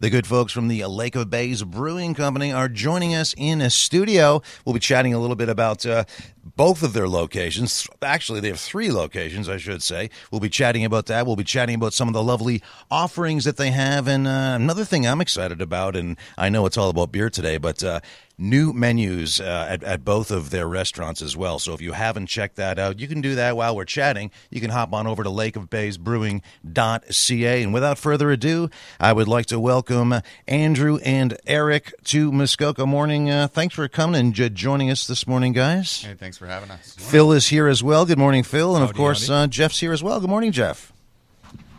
The good folks from the Lake of Bays Brewing Company are joining us in a studio. We'll be chatting a little bit about uh, both of their locations. Actually, they have three locations, I should say. We'll be chatting about that. We'll be chatting about some of the lovely offerings that they have. And uh, another thing I'm excited about, and I know it's all about beer today, but uh, new menus uh, at, at both of their restaurants as well. So if you haven't checked that out, you can do that while we're chatting. You can hop on over to lakeofbaysbrewing.ca. And without further ado, I would like to welcome Andrew and Eric to Muskoka Morning. Uh, thanks for coming and j- joining us this morning, guys. Hey, thanks for having us. Phil is here as well. Good morning, Phil. And of course, uh, Jeff's here as well. Good morning, Jeff.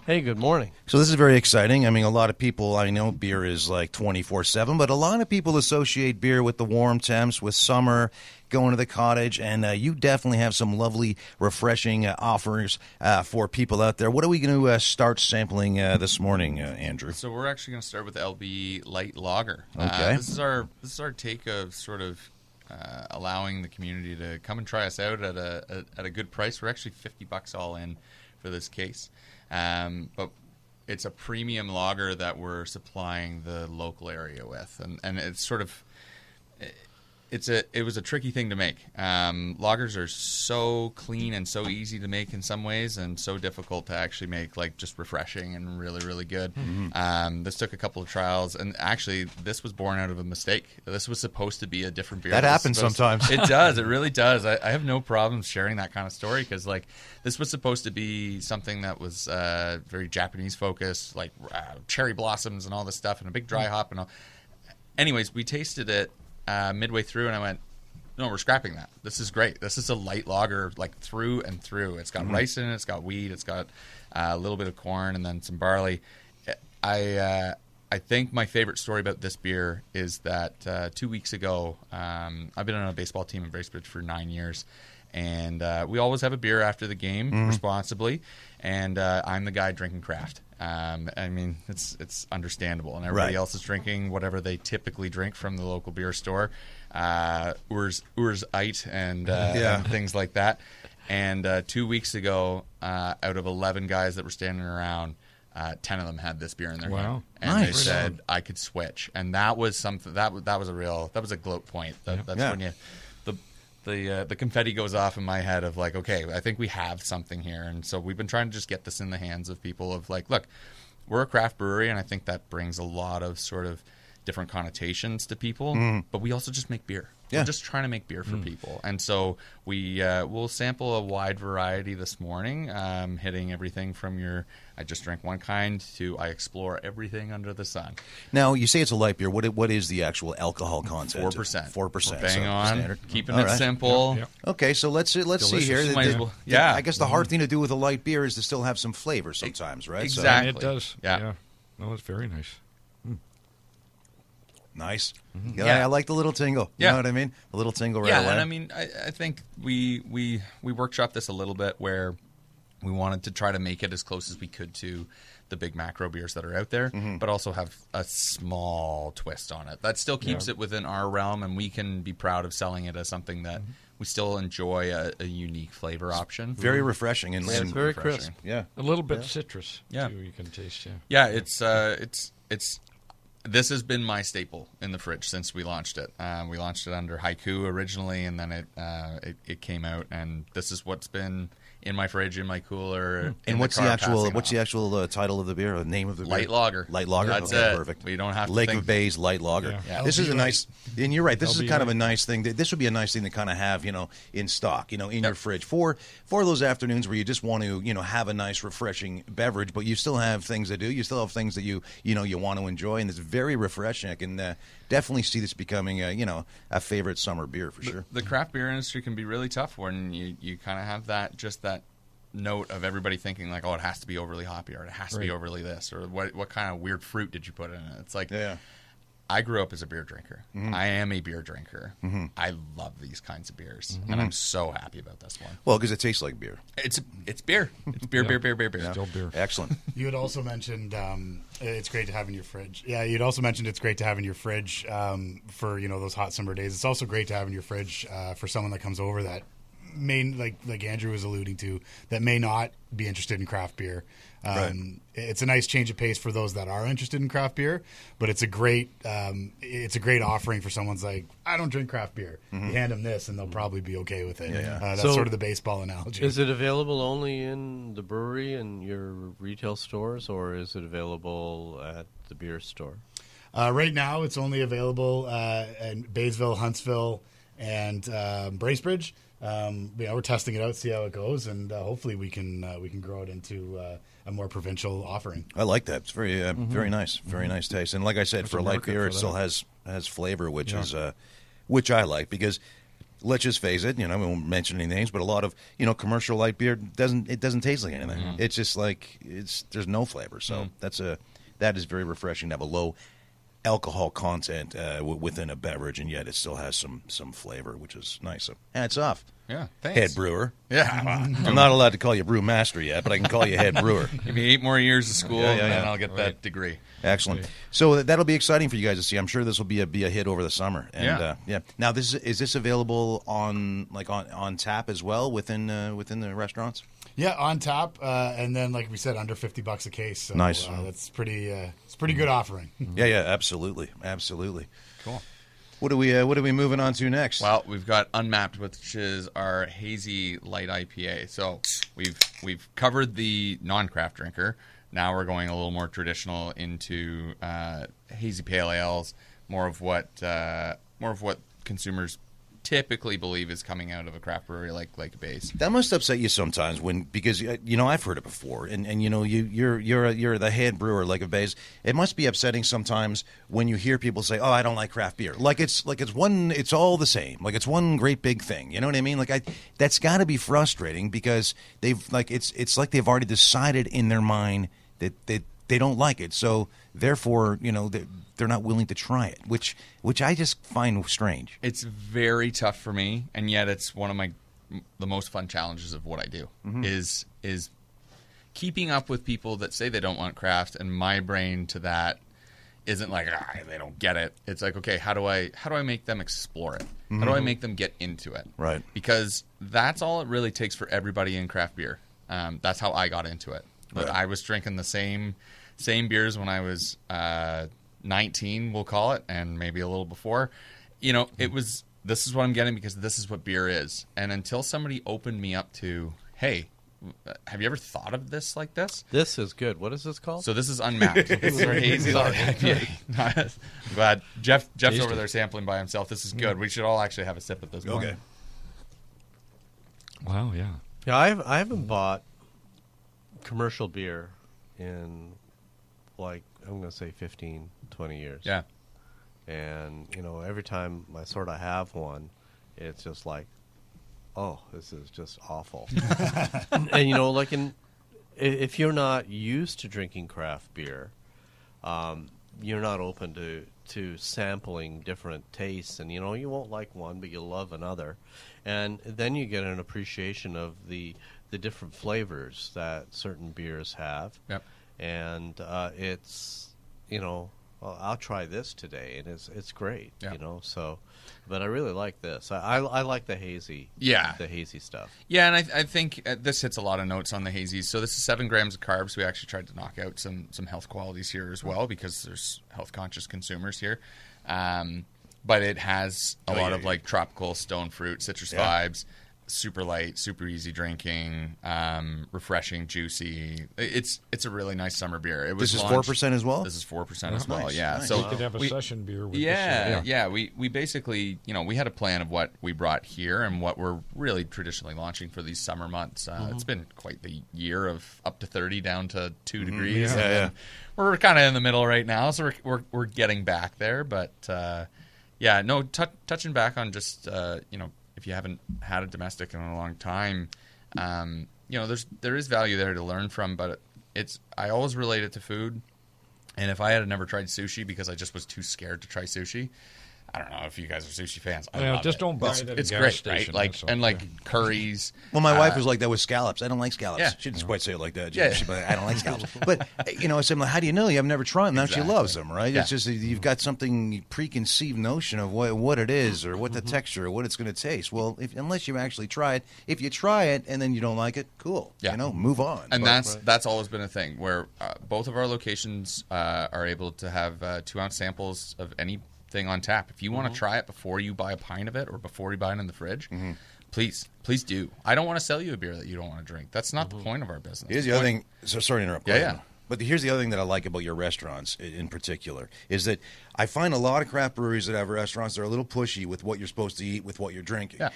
Hey, good morning. So this is very exciting. I mean, a lot of people, I know beer is like 24/7, but a lot of people associate beer with the warm temps, with summer, going to the cottage, and uh, you definitely have some lovely, refreshing uh, offers uh, for people out there. What are we going to uh, start sampling uh, this morning, uh, Andrew? So we're actually going to start with LB Light Lager. Okay. Uh, this is our this is our take of sort of uh, allowing the community to come and try us out at a, a at a good price. We're actually fifty bucks all in for this case, um, but it's a premium lager that we're supplying the local area with, and and it's sort of it's a it was a tricky thing to make. Um, lagers are so clean and so easy to make in some ways, and so difficult to actually make like just refreshing and really really good. Um, this took a couple of trials, and actually this was born out of a mistake. This was supposed to be a different beer. That happens sometimes. it does. It really does. I, I have no problem sharing that kind of story because like this was supposed to be something that was uh, very Japanese focused, like uh, cherry blossoms and all this stuff, and a big dry hop and all anyways, we tasted it uh, midway through, and I went, "No, we're scrapping that. This is great. This is a light lager, like through and through. It's got rice in it. It's got wheat. It's got uh, a little bit of corn, and then some barley." I uh, I think my favorite story about this beer is that uh, two weeks ago, um, I've been on a baseball team in Bracebridge for nine years. And uh, we always have a beer after the game, responsibly. And uh, I'm the guy drinking craft. Um, I mean, it's it's understandable, and everybody Right. else is drinking whatever they typically drink from the local beer store, uh, Urs Urs Eit and, uh, Yeah. and things like that. And uh, two weeks ago, uh, out of eleven guys that were standing around, uh, ten of them had this beer in their Wow. hand, and Nice. they said I could switch, and that was something that w- that was a real that was a gloat point. That, That's Yeah. when you the uh, the confetti goes off in my head of like, okay, I think we have something here, and so we've been trying to just get this in the hands of people of like, look, we're a craft brewery, and I think that brings a lot of sort of different connotations to people, but we also just make beer. Yeah. We're just trying to make beer for people, and so we uh, will sample a wide variety this morning, um, hitting everything from your I just drink one kind to I explore everything under the sun. Now, you say it's a light beer. What what is the actual alcohol content? Four percent, Four percent. bang on, Standard. keeping All it right. simple. Yep, Okay, so let's let's see here. Might The- as well- the- yeah. I guess the hard thing to do with a light beer is to still have some flavor sometimes, right? So- Exactly. It does. Yeah. No, it's very nice. Nice. Yeah, Mm-hmm. Yeah. I like the little tingle. You Yeah. know what I mean? A little tingle right yeah, away. and I mean, I, I think we we we workshopped this a little bit where we wanted to try to make it as close as we could to the big macro beers that are out there, Mm-hmm. but also have a small twist on it that still keeps Yeah. it within our realm, and we can be proud of selling it as something that we still enjoy a, a unique flavor option. Very refreshing and, Yeah, it's and- very refreshing. crisp. yeah. A little bit citrus. Yeah. Too, you can taste. Yeah. Yeah, it's uh, it's it's this has been my staple in the fridge since we launched it. Um, we launched it under Haiku originally, and then it, uh, it it came out, and this is what's been in my fridge, in my cooler. in And what's the, car actual what's off. the actual uh, title of the beer? or The name of the beer? Light lager. Light lager. That's okay, it. Perfect. We don't have to Lake think- of Bays Light Lager. Yeah. Yeah. This is a nice. And you're right. This is LB kind of a nice thing. This would be a nice thing to kind of have, you know, in stock, you know, in your fridge for for those afternoons where you just want to, you know, have a nice refreshing beverage, but you still have things to do. You still have things that you, you know, you want to enjoy, and it's very refreshing. I can uh, definitely see this becoming, a, you know, a favorite summer beer for sure. The craft beer industry can be really tough when you, you kind of have that just that note of everybody thinking like, oh, it has to be overly hoppy or it has to be overly this or what what kind of weird fruit did you put in it? It's like Yeah. I grew up as a beer drinker. Mm-hmm. I am a beer drinker. I love these kinds of beers, Mm-hmm. and I'm so happy about this one. Well, because it tastes like beer. It's it's beer. It's beer, beer, beer, beer, beer. Still beer. Excellent. You had also mentioned um, it's great to have in your fridge. Yeah, you'd also mentioned it's great to have in your fridge um, for you know those hot summer days. It's also great to have in your fridge uh, for someone that comes over that may like like Andrew was alluding to that may not be interested in craft beer. Um, Right. It's a nice change of pace for those that are interested in craft beer, but it's a great um, it's a great offering for someone's like I don't drink craft beer. You hand them this, and they'll probably be okay with it. Mm-hmm. Yeah, yeah. Uh, that's So- sort of the baseball analogy. Is it available only in the brewery and your retail stores, or is it available at the beer store? Uh, right now, it's only available uh, in Baysville, Huntsville, and um, Bracebridge. Um, you know, we're testing it out, see how it goes, and uh, hopefully we can uh, we can grow it into uh, a more provincial offering. I like that. It's very uh, very nice, very nice taste. And like I said, There's for a light beer, for it still has has flavor, which is uh, which I like because let's just face it. You know, we won't mention any names, but a lot of you know commercial light beer doesn't it doesn't taste like anything. It's just like it's there's no flavor. So that's a that is very refreshing to have a low alcohol content uh, w- within a beverage, and yet it still has some some flavor, which is nice. So hats off, Yeah, thanks. head brewer. Yeah, I'm not allowed to call you brew master yet, but I can call you head brewer. give me eight more years of school, Yeah, yeah, and then yeah. I'll get that degree. Excellent. So that'll be exciting for you guys to see. I'm sure this will be a be a hit over the summer. And, Yeah. Uh, yeah. Now this is, is this available on like on, on tap as well within uh, within the restaurants? Yeah, on top, uh, and then like we said, under fifty bucks a case. So, Nice. Uh, that's pretty. Uh, it's pretty good offering. Yeah, yeah, absolutely, absolutely. Cool. What are we uh, What are we moving on to next? Well, we've got Unmapped, which is our hazy light IPA. So we've we've covered the non-craft drinker. Now we're going a little more traditional into uh, hazy pale ales, more of what uh, more of what consumers typically believe is coming out of a craft brewery like like base. That must upset you sometimes when because uh, you know I've heard it before, and, and you know you you're you're a, you're the head brewer like a Bays. It must be upsetting sometimes when you hear people say, "Oh, I don't like craft beer." Like it's like it's one, it's all the same. Like it's one great big thing. You know what I mean? Like I, that's got to be frustrating because they've like it's it's like they've already decided in their mind that they they don't like it. So therefore, you know they they're not willing to try it, which which I just find strange. It's very tough for me, and yet it's one of my the most fun challenges of what I do is is keeping up with people that say they don't want craft, and my brain to that isn't like ah, they don't get it. It's like okay, how do I how do I make them explore it? How do I make them get into it? Right. Because that's all it really takes for everybody in craft beer. Um, that's how I got into it. But Right. I was drinking the same same beers when I was uh, 19, we'll call it, and maybe a little before. You know, it was this is what I'm getting because this is what beer is. And until somebody opened me up to, hey, have you ever thought of this like this? This is good. What is this called? So this is unmapped. this is hazy IPA. I'm glad Jeff Jeff's Tasty. over there sampling by himself. This is good. We should all actually have a sip at this point. Okay. wow, yeah. Yeah, I've I haven't bought commercial beer in like I'm going to say 15, 20 years. Yeah. And you know, every time I sort of have one, it's just like, oh, this is just awful. and you know, like in if you're not used to drinking craft beer, um, you're not open to to sampling different tastes, and you know, you won't like one, but you'll love another, and then you get an appreciation of the the different flavors that certain beers have Yep. And uh, it's you know well, I'll try this today and it's it's great Yeah. you know so but I really like this I, I, I like the hazy Yeah. the hazy stuff Yeah, and I, I think uh, this hits a lot of notes on the hazies. So this is seven grams of carbs. We actually tried to knock out some some health qualities here as well because there's health conscious consumers here. Um, but it has a Oh, lot yeah, of yeah. like tropical stone fruit, citrus vibes, super light, super easy drinking, um, refreshing, juicy. It's it's a really nice summer beer. It was This is 4% as well? This is four percent Oh, as well. nice, Yeah, nice. so You You could have a we- session beer with yeah, this. yeah, We we basically, you know, we had a plan of what we brought here and what we're really traditionally launching for these summer months. Uh, Mm-hmm. It's been quite the year of up to thirty down to 2 degrees. Yeah, and yeah. We're kind of in the middle right now, so we're we're, we're getting back there. But uh, yeah, no, tou touching back on just uh, you know, if you haven't had a domestic in a long time, um, you know, there's there is value there to learn from, but it's I always relate it to food. And if I had never tried sushi because I just was too scared to try sushi, I don't know if you guys are sushi fans. I Well, love just it. don't buy it's, it It's great, station, right? Like that's and like Yeah. curries. Well, my wife Uh, was like that with scallops. I don't like scallops. Yeah. She didn't quite say it like that. Yeah. She, but I don't like scallops. but you know, I said, like, how do you know? You've never tried them. Now she loves them, right? Yeah. It's just you've got something preconceived notion of what what it is, or what the Mm-hmm. texture, or what it's going to taste. Well, if, unless you actually try it, if you try it and then you don't like it, cool. Yeah. You know, move on. and But- that's that's always been a thing where uh, both of our locations uh, are able to have uh, two ounce samples of anything on tap. If you want to mm-hmm. try it before you buy a pint of it or before you buy it in the fridge, mm-hmm. please, please do. I don't want to sell you a beer that you don't want to drink. That's not the mm-hmm. point of our business. Here's the other thing. So sorry to interrupt. Yeah, Go yeah. But here's the other thing that I like about your restaurants in particular is that I find a lot of craft breweries that have restaurants that are a little pushy with what you're supposed to eat, with what you're drinking. Yeah.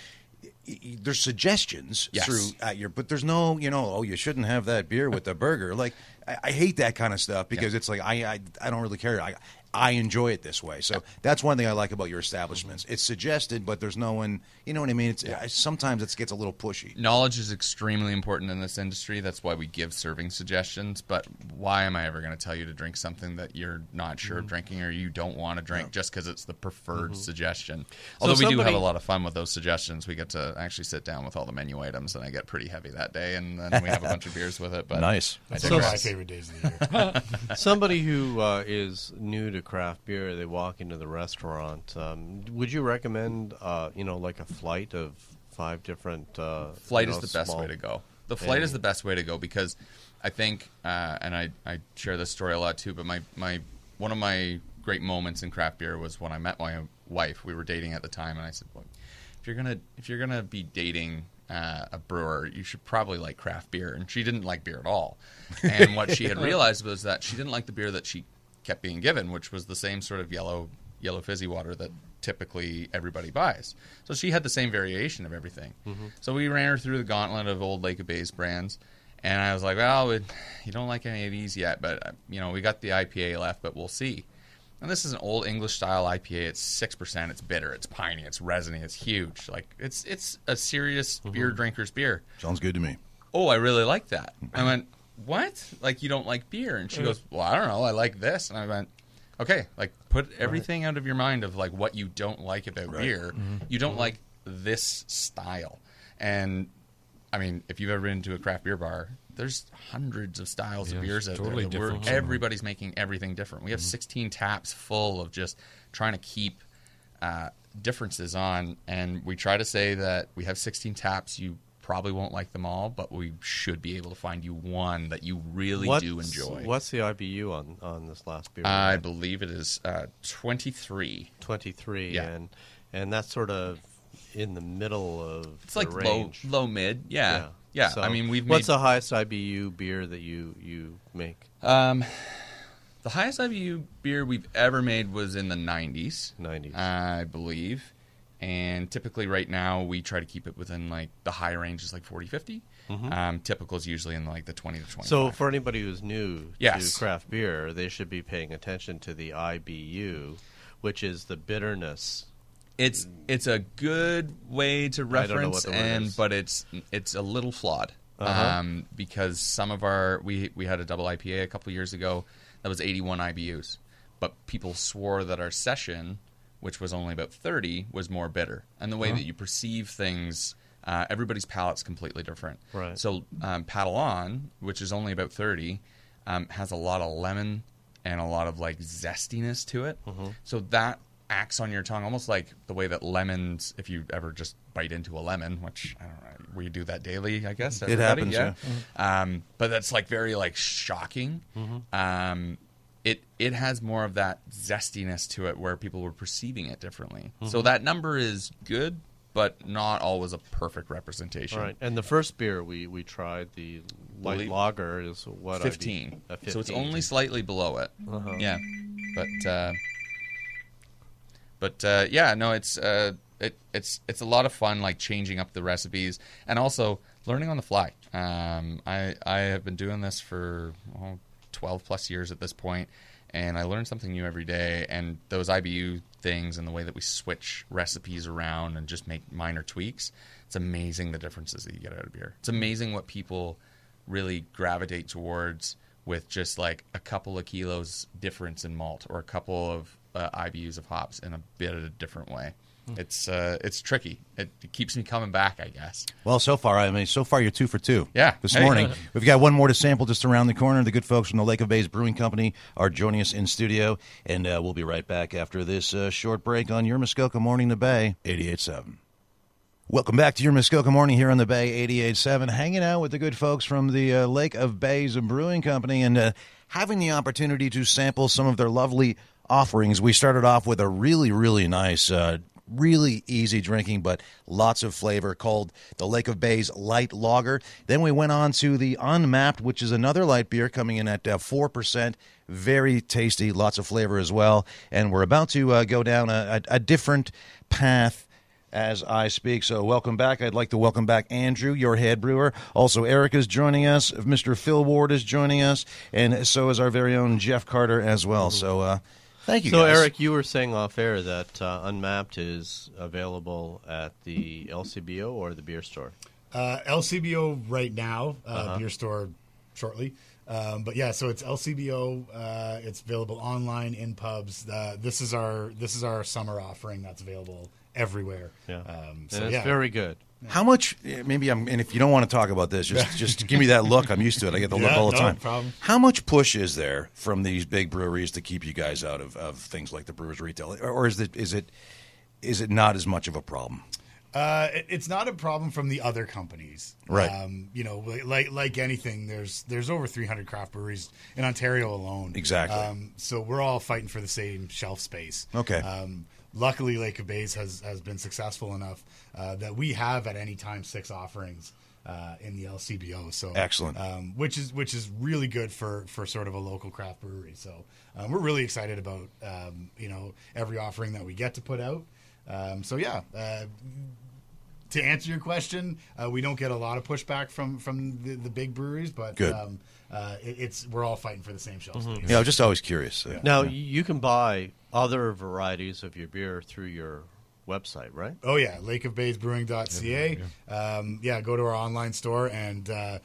Y- y- There's suggestions Yes. through at your, but there's no, you know, oh, you shouldn't have that beer with the burger. Like, I, I hate that kind of stuff because it's like I, I, I don't really care. I, I enjoy it this way. So that's one thing I like about your establishments. It's suggested, but there's no one, you know what I mean? It's I, sometimes it gets a little pushy. Knowledge is extremely important in this industry. That's why we give serving suggestions. But why am I ever going to tell you to drink something that you're not sure Mm-hmm. of drinking or you don't want to drink just because it's the preferred suggestion? Although we do have a lot of fun with those suggestions. We get to actually sit down with all the menu items, and I get pretty heavy that day, and then we have a bunch of beers with it. But Nice. I It's one of my favorite days of the year. Somebody who uh, is new to craft beer, they walk into the restaurant. Um, would you recommend, uh, you know, like a flight of five different? Uh, flight you is the best way to go. The flight Yeah. is the best way to go because I think, uh, and I, I share this story a lot too. But my, my one of my great moments in craft beer was when I met my wife. We were dating at the time, and I said, "Well, if you're gonna if you're gonna be dating uh, a brewer, you should probably like craft beer." And she didn't like beer at all. And what she had realized was that she didn't like the beer that she kept being given, which was the same sort of yellow yellow fizzy water that typically everybody buys. So she had the same variation of everything. Mm-hmm. So we ran her through the gauntlet of old Lake of Bays brands. And I was like, well, it, you don't like any of these yet, but uh, you know, we got the IPA left, but we'll see. And this is an old English style IPA. It's six percent. It's bitter. It's piney. It's resiny. It's huge. Like it's it's a serious mm-hmm. beer drinker's beer Sounds good to me. oh, I really like that. I mm-hmm. went, what? Like you don't like beer? And she mm. goes, well, I don't know. I like this. And I went, okay, like put everything out of your mind of like what you don't like about beer. Mm-hmm. You don't mm-hmm. like this style. And I mean, if you've ever been to a craft beer bar, there's hundreds of styles of beers out totally there. different. Mm-hmm. everybody's making everything different. We have 16 taps full of just trying to keep uh, differences on, and we try to say that we have 16 taps. You probably won't like them all, but we should be able to find you one that you really What's- do enjoy. What's the IBU on on this last beer? I believe it is uh, 23. Twenty three, Yeah. and and that's sort of in the middle of It's the like low, range. low mid. Yeah, yeah. So I mean, we've what's made the highest IBU beer that you you make? um, the highest IBU beer we've ever made was in the 90s. 90s. I believe. And typically, right now, we try to keep it within like the high range is like 40, 50. Um, typical is usually in like the 20 to 25. So for anybody who's new Yes. to craft beer, they should be paying attention to the IBU, which is the bitterness. it's it's a good way to I don't know reference, and is. but it's it's a little flawed Uh-huh. um, because some of our we we had a double IPA a couple years ago that was 81 IBUs, but people swore that our session, which was only about 30, was more bitter, and the way Uh-huh. that you perceive things. Uh, everybody's palate's completely different. Right. So um, Paddle On, which is only about 30, um, has a lot of lemon and a lot of like zestiness to it. Mm-hmm. So that acts on your tongue almost like the way that lemons, if you ever just bite into a lemon, which I don't know, we do that daily, I guess. It everybody, happens, Um, but that's like very like shocking. Mm-hmm it it has more of that zestiness to it where people were perceiving it differently. Mm-hmm. So that number is good, but not always a perfect representation. Right. And the first beer we, we tried, the light Believe- lager, is what 15. So it's only slightly below it. Uh-huh. Yeah. But uh, but uh, yeah, no, it's uh, it, it's it's a lot of fun, like changing up the recipes and also learning on the fly. Um, I I have been doing this for oh, 12 plus years at this point, and I learn something new every day. And those IBU things and the way that we switch recipes around and just make minor tweaks, it's amazing the differences that you get out of beer. It's amazing what people really gravitate towards with just like a couple of kilos difference in malt or a couple of uh, IBUs of hops in a bit of a different way. Hmm. It's uh, it's tricky. It, it keeps me coming back, I guess. Well, so far, I mean, so far you're two for two. Yeah. This Hey. morning, we've got one more to sample just around the corner. The good folks from the Lake of Bays Brewing Company are joining us in studio, and uh, we'll be right back after this uh, short break on your Muskoka Morning the Bay 88.7. Welcome back to your Muskoka Morning here on the Bay 88.7, hanging out with the good folks from the uh, Lake of Bays Brewing Company and uh, having the opportunity to sample some of their lovely offerings. We started off with a really, really nice, uh, really easy drinking, but lots of flavor called the Lake of Bays Light Lager. Then we went on to the Unmapped, which is another light beer coming in at uh, 4%. Very tasty, lots of flavor as well. And we're about to uh, go down a, a, a different path as I speak. So, welcome back. I'd like to welcome back Andrew, your head brewer. Also, Eric is joining us. Mr. Phil Ward is joining us, and so is our very own Jeff Carter as well. So, uh, thank you. So, guys. Eric, you were saying off air that uh, Unmapped is available at the LCBO or the beer store. Uh, LCBO right now, uh, Uh-huh. beer store shortly. Um, but yeah, so it's LCBO. Uh, it's available online in pubs. Uh, this is our this is our summer offering that's available everywhere. Yeah, Um, so and it's yeah, very good. How much? eh, Maybe I'm. And if you don't want to talk about this, just just give me that look. I'm used to it. I get the look all the no time. problem. How much push is there from these big breweries to keep you guys out of, of things like the brewers retail, or, or is it is it is it not as much of a problem? Uh, it- it's not a problem from the other companies, Right. Um, you know, like like anything, there's there's over 300 craft breweries in Ontario alone. Exactly. Um, so we're all fighting for the same shelf space. Okay. Um, luckily, Lake of Bays has has been successful enough uh, that we have at any time six offerings. Uh, in the LCBO, so Excellent. um, which is which is really good for for sort of a local craft brewery. So um, we're really excited about um, you know every offering that we get to put out. Um, so yeah, uh, to answer your question, uh, we don't get a lot of pushback from from the, the big breweries, but Good. Um, uh, it, it's we're all fighting for the same shelf Mm-hmm. space. Yeah, I was just always curious. Uh, Now, you can buy other varieties of your beer through your website, right? Oh yeah, lakeofbaysbrewing.ca. Um, yeah, go to our online store and uh,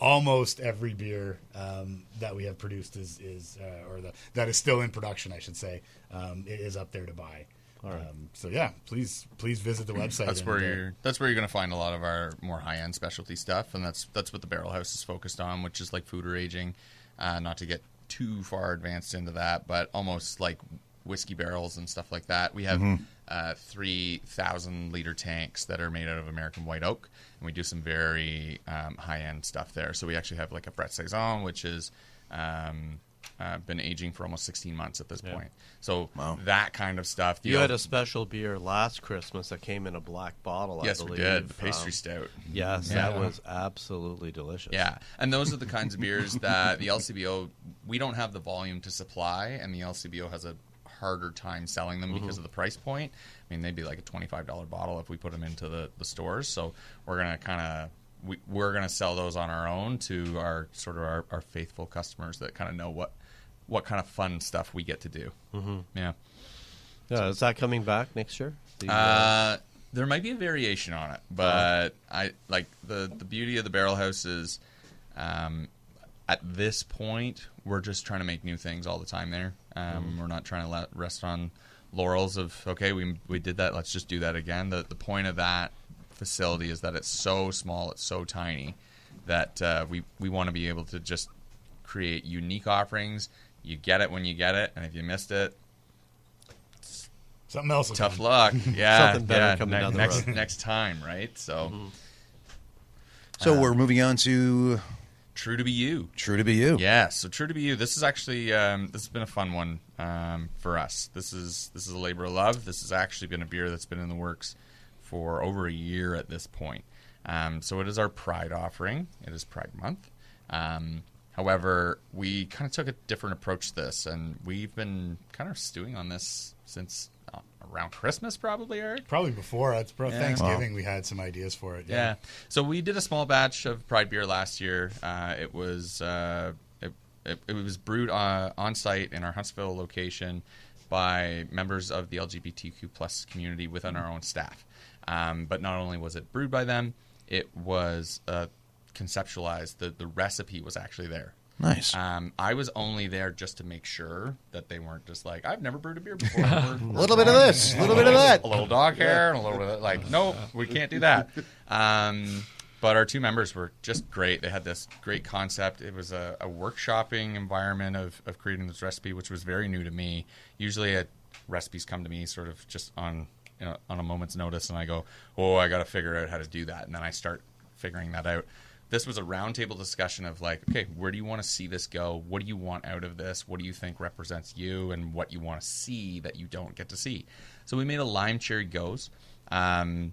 almost every beer um, that we have produced is is uh, or the, that is still in production, I should say, um, is up there to buy. Um, so yeah, please please visit the website. That's where uh, you're. That's where you're going to find a lot of our more high end specialty stuff, and that's that's what the Barrel House is focused on, which is like foeder aging. Uh, not to get too far advanced into that, but almost like whiskey barrels and stuff like that. We have uh, three thousand liter tanks that are made out of American white oak, and we do some very um, high end stuff there. So we actually have like a Brett saison, which is. Um, uh, been aging for almost 16 months at this point. So Wow. that kind of stuff. the You had a special beer last Christmas that came in a black bottle, yes, I we believe. did the pastry Um, stout. Yes, Yeah. that was absolutely delicious. Yeah, and those are the kinds of beers that the LCBO we don't have the volume to supply, and the LCBO has a harder time selling them because of the price point. I mean, they'd be like a twenty-five dollar bottle if we put them into the, the stores. So we're gonna kind of we, we're gonna sell those on our own to our sort of our, our faithful customers that kind of know what what kind of fun stuff we get to do. Mm-hmm. Yeah. Yeah, is that coming back next year? The, uh, Uh, there might be a variation on it, but I like the the beauty of the barrel house is, um, at this point we're just trying to make new things all the time. There, um, we're not trying to let, rest on laurels of okay, we we did that, let's just do that again. The the point of that facility is that it's so small, it's so tiny that uh, we we want to be able to just create unique offerings. You get it when you get it, and if you missed it, something else. tough come. luck. Yeah, Something better yeah, coming ne- down the next road. next time, right? So, So we're moving on to true to be you. True to Be You. Yeah, so true to be you. This is actually um, this has been a fun one um, for us. This is this is a labor of love. This has actually been a beer that's been in the works for over a year at this point. Um, so it is our Pride offering. It is Pride Month. Um, however, we kind of took a different approach to this, and we've been kind of stewing on this since uh, around Christmas, probably, Eric. Probably before it's pro- Yeah. Thanksgiving. We had some ideas for it. Yeah. So we did a small batch of Pride beer last year. Uh, it was uh, it, it, it was brewed uh, on site in our Huntsville location by members of the LGBTQ plus community within our own staff. Um, but not only was it brewed by them, it was uh, conceptualized. The the recipe was actually there. Nice. Um, I was only there just to make sure that they weren't just like, I've never brewed a beer before. A little bit of this, a little bit of that. a little dog hair and a little bit of like, no, we can't do that. Um, but our two members were just great. They had this great concept. It was a, a workshopping environment of, of creating this recipe, which was very new to me. Usually, a, recipes come to me sort of just on you know, on a moment's notice, and I go, "Oh, I got to figure out how to do that," and then I start figuring that out. This was a roundtable discussion of like, okay, where do you want to see this go? What do you want out of this? What do you think represents you, and what you want to see that you don't get to see? So we made a lime cherry gose. Um,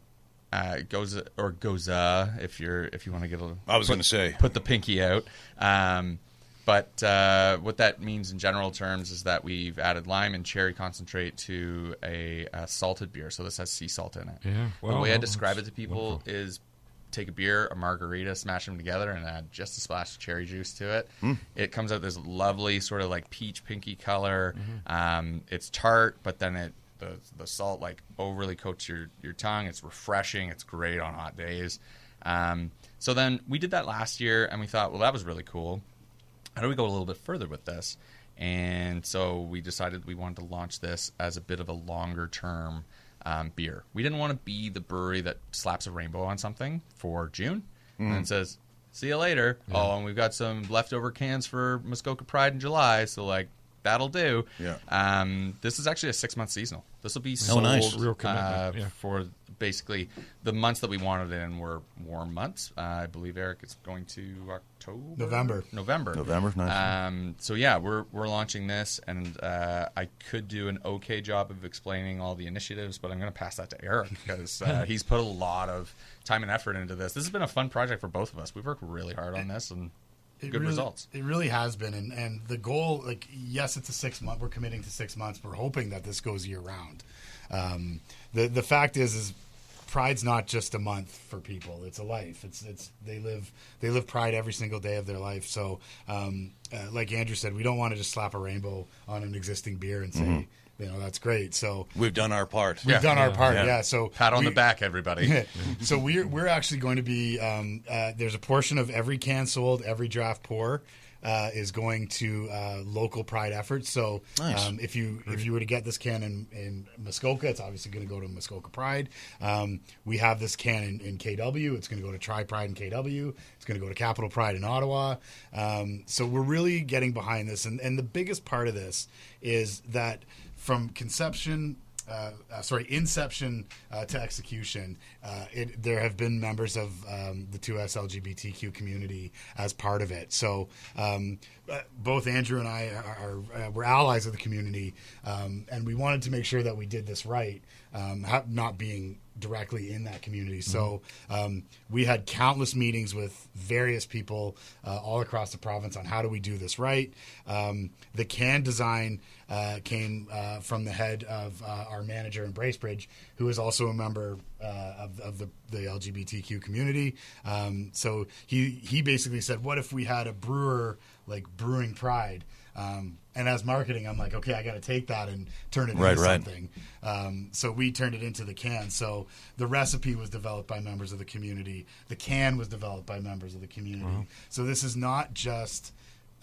uh, gose or goza if you're if you want to get a. I was gonna say. put the pinky out. Um, but uh, what that means in general terms is that we've added lime and cherry concentrate to a, a salted beer. So this has sea salt in it. Yeah, the way I describe it to people is take a beer, a margarita, smash them together, and add just a splash of cherry juice to it. It comes out this lovely sort of like peach pinky color. Um, it's tart, but then it the the salt like overly coats your your tongue. It's refreshing. It's great on hot days. Um, so then we did that last year, and we thought, well, that was really cool. How do we go a little bit further with this? And so we decided we wanted to launch this as a bit of a longer term um, beer. We didn't want to be the brewery that slaps a rainbow on something for June and then says, "See you later." Oh, and we've got some leftover cans for Muskoka Pride in July, so like that'll do. Yeah. Um, this is actually a six month seasonal. This will be Oh, sold nice. Real commitment, uh, yeah. for basically the months that we wanted in were warm months. Uh, I believe Eric is going to October, November. November, November, nice. Um, so yeah, we're we're launching this, and uh, I could do an okay job of explaining all the initiatives, but I'm going to pass that to Eric because uh, he's put a lot of time and effort into this. This has been a fun project for both of us. We've worked really hard on this, and It good really- results. It really has been, and and the goal, like, yes, it's a six month. We're committing to six months. We're hoping that this goes year round. Um, the the fact is, is Pride's not just a month for people. It's a life. It's it's they live they live Pride every single day of their life. So, um, uh, like Andrew said, we don't want to just slap a rainbow on an existing beer and say, you know, that's great. So We've done our part. we've Yeah. done our part. Yeah. Yeah. So Pat on we- the back, everybody. so we're we're actually going to be um, uh, there's a portion of every can sold, every draft pour uh, is going to uh, local pride efforts. So Nice. um, if you if you were to get this can in, in Muskoka, it's obviously going to go to Muskoka Pride. Um, we have this can in, in KW. It's going to go to Tri Pride in KW. It's going to go to Capital Pride in Ottawa. Um, so we're really getting behind this, and and the biggest part of this is that from conception uh, uh, sorry, inception uh, to execution, uh, it, there have been members of um, the 2S LGBTQ community as part of it. So um, uh, both Andrew and I are, are we're allies of the community, um, and we wanted to make sure that we did this right, um, not being directly in that community. So um, we had countless meetings with various people uh, all across the province on how do we do this right. Um, the can design uh, came uh, from the head of uh, our manager in Bracebridge, who is also a member uh, of, of the, the LGBTQ community. Um, so he he basically said, "What if we had a brewer like Brewing Pride?" Um, and as marketing, I'm like, okay, I got to take that and turn it into right. something. Um, so we turned it into the can. So the recipe was developed by members of the community. The can was developed by members of the community. So this is not just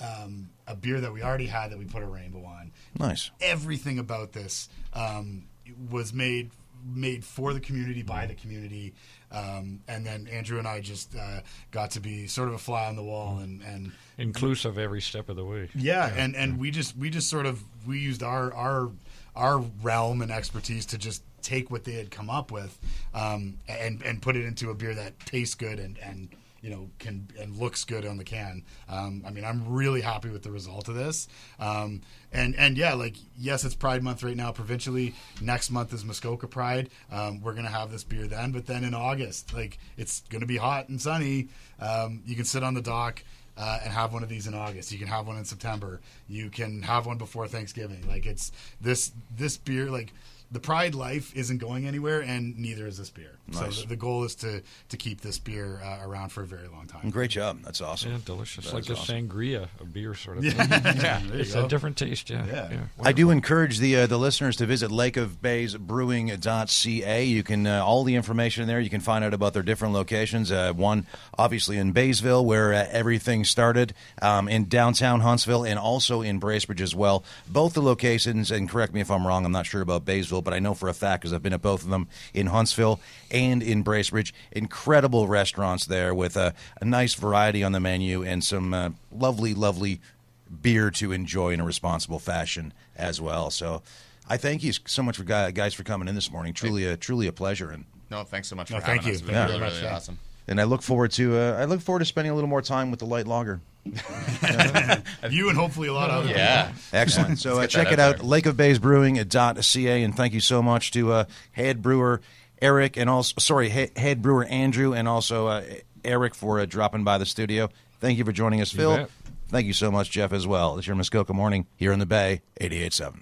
um, a beer that we already had that we put a rainbow on. Nice. Everything about this um, was made made for the community by the community. Um, and then Andrew and I just uh, got to be sort of a fly on the wall and, and Inclusive every step of the way. yeah, and and we just we just sort of we used our our our realm and expertise to just take what they had come up with um, and and put it into a beer that tastes good and and you know can and looks good on the can. Um, I mean, I'm really happy with the result of this. Um, and and yeah, like yes, it's Pride Month right now provincially. Next month is Muskoka Pride. Um, we're gonna have this beer then, but then in August, like it's gonna be hot and sunny. Um, you can sit on the dock uh, and have one of these in August. You can have one in September. You can have one before Thanksgiving. Like it's this this beer. Like the Pride life isn't going anywhere, and neither is this beer. Nice. So the, the goal is to to keep this beer uh, around for a very long time. Great job. That's awesome. Yeah, delicious. That like a awesome. sangria, a beer sort of Yeah, thing. yeah, there It's go. a different taste, yeah. Yeah. I do encourage the uh, the listeners to visit Lake of Bays lakeofbaysbrewing.ca. You can uh, all the information there. You can find out about their different locations. Uh, one obviously in Baysville, where uh, everything started, um, in downtown Huntsville, and also in Bracebridge as well. Both the locations, and correct me if I'm wrong. I'm not sure about Baysville, but I know for a fact because I've been at both of them in Huntsville and in Bracebridge. Incredible restaurants there with a, a nice variety on the menu and some uh, lovely, lovely beer to enjoy in a responsible fashion as well. So, I thank you so much for guys for coming in this morning. Truly, a truly a pleasure, and No, thanks so much No, for thank having you. us. It's been Thank you really, very really much, yeah. awesome. And I look forward to uh, I look forward to spending a little more time with the light lager. You and hopefully a lot of other Yeah. Excellent. So uh, Let's check get that it out out, there. lakeofbaysbrewing.ca, and thank you so much to uh, head brewer Eric and also sorry he- head brewer Andrew and also uh, Eric for uh, dropping by the studio. Thank you for joining us, You Phil. bet. Thank you so much, Jeff, as well. It's your Muskoka morning here in the Bay, 88.7.